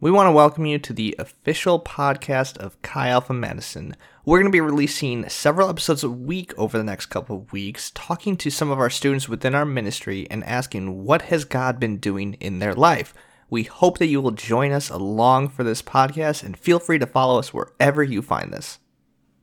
We want to welcome you to the official podcast of Chi Alpha Medicine. We're going to be releasing several episodes a week over the next couple of weeks, talking to some of our students within our ministry and asking what has God been doing in their life. We hope that you will join us along for this podcast and feel free to follow us wherever you find this.